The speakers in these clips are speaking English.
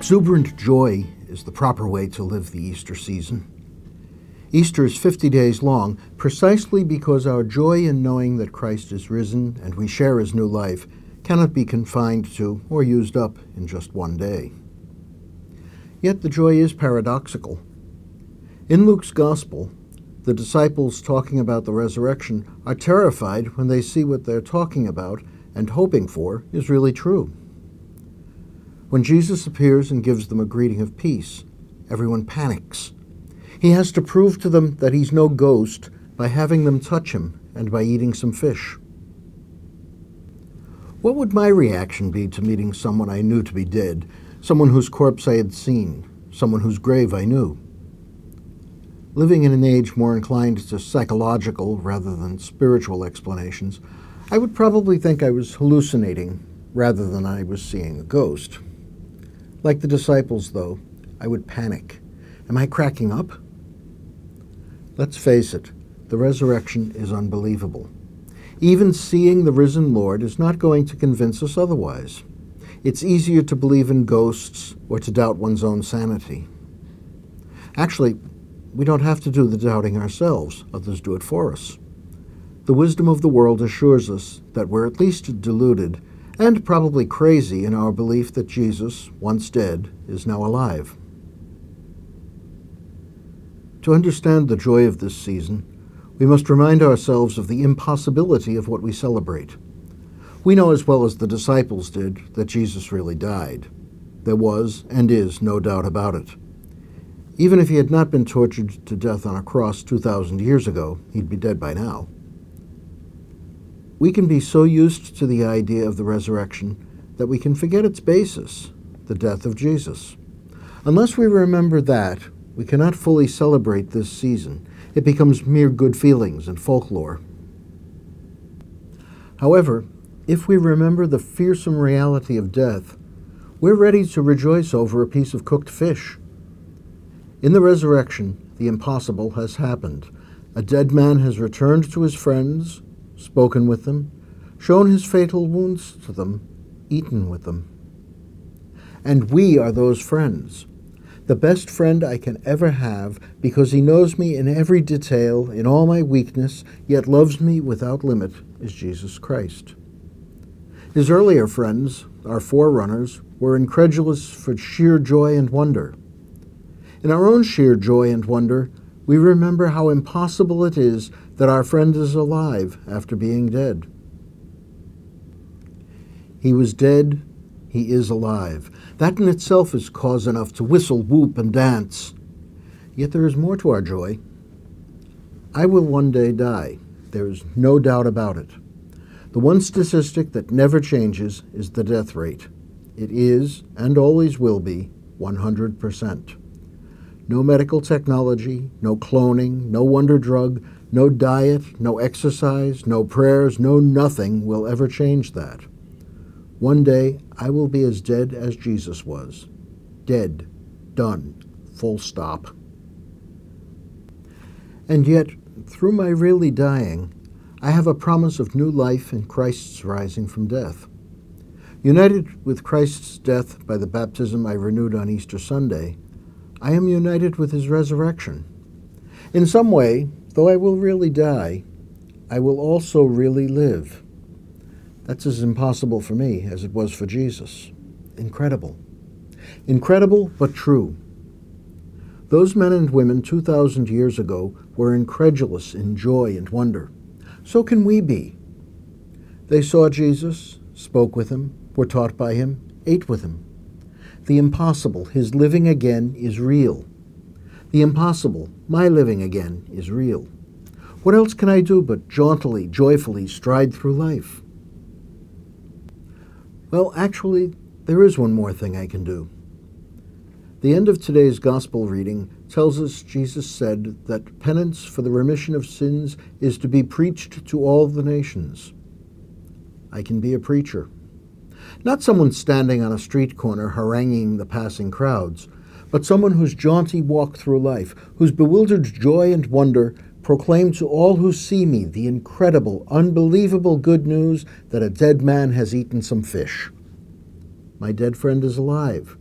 Exuberant joy is the proper way to live the Easter season. Easter is 50 days long precisely because our joy in knowing that Christ is risen and we share his new life cannot be confined to or used up in just one day. Yet the joy is paradoxical. In Luke's Gospel, the disciples talking about the resurrection are terrified when they see what they're talking about and hoping for is really true. When Jesus appears and gives them a greeting of peace, everyone panics. He has to prove to them that he's no ghost by having them touch him and by eating some fish. What would my reaction be to meeting someone I knew to be dead, someone whose corpse I had seen, someone whose grave I knew? Living in an age more inclined to psychological rather than spiritual explanations, I would probably think I was hallucinating rather than I was seeing a ghost. Like the disciples, though, I would panic. Am I cracking up? Let's face it, the resurrection is unbelievable. Even seeing the risen Lord is not going to convince us otherwise. It's easier to believe in ghosts or to doubt one's own sanity. Actually, we don't have to do the doubting ourselves, others do it for us. The wisdom of the world assures us that we're at least deluded and probably crazy in our belief that Jesus, once dead, is now alive. To understand the joy of this season, we must remind ourselves of the impossibility of what we celebrate. We know as well as the disciples did that Jesus really died. There was and is no doubt about it. Even if he had not been tortured to death on a cross 2,000 years ago, he'd be dead by now. We can be so used to the idea of the resurrection that we can forget its basis, the death of Jesus. Unless we remember that, we cannot fully celebrate this season. It becomes mere good feelings and folklore. However, if we remember the fearsome reality of death, we're ready to rejoice over a piece of cooked fish. In the resurrection, the impossible has happened. A dead man has returned to his friends, spoken with them, shown his fatal wounds to them, eaten with them. And we are those friends. The best friend I can ever have because he knows me in every detail, in all my weakness, yet loves me without limit, is Jesus Christ. His earlier friends, our forerunners, were incredulous for sheer joy and wonder. In our own sheer joy and wonder, we remember how impossible it is that our friend is alive after being dead. He was dead, he is alive. That in itself is cause enough to whistle, whoop, and dance. Yet there is more to our joy. I will one day die. There is no doubt about it. The one statistic that never changes is the death rate. It is, and always will be, 100%. No medical technology, no cloning, no wonder drug, no diet, no exercise, no prayers, no nothing will ever change that. One day I will be as dead as Jesus was. Dead. Done. Full stop. And yet, through my really dying, I have a promise of new life in Christ's rising from death. United with Christ's death by the baptism I renewed on Easter Sunday, I am united with his resurrection. In some way, Though I will really die, I will also really live. That's as impossible for me as it was for Jesus. Incredible. Incredible, but true. Those men and women 2,000 years ago were incredulous in joy and wonder. So can we be. They saw Jesus, spoke with him, were taught by him, ate with him. The impossible, his living again, is real. The impossible, my living again, is real. What else can I do but jauntily, joyfully stride through life? Well, actually, there is one more thing I can do. The end of today's Gospel reading tells us Jesus said that penance for the remission of sins is to be preached to all the nations. I can be a preacher. Not someone standing on a street corner haranguing the passing crowds but someone whose jaunty walk through life, whose bewildered joy and wonder proclaim to all who see me the incredible, unbelievable good news that a dead man has eaten some fish. My dead friend is alive.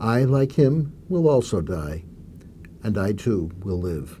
I, like him, will also die, and I too will live.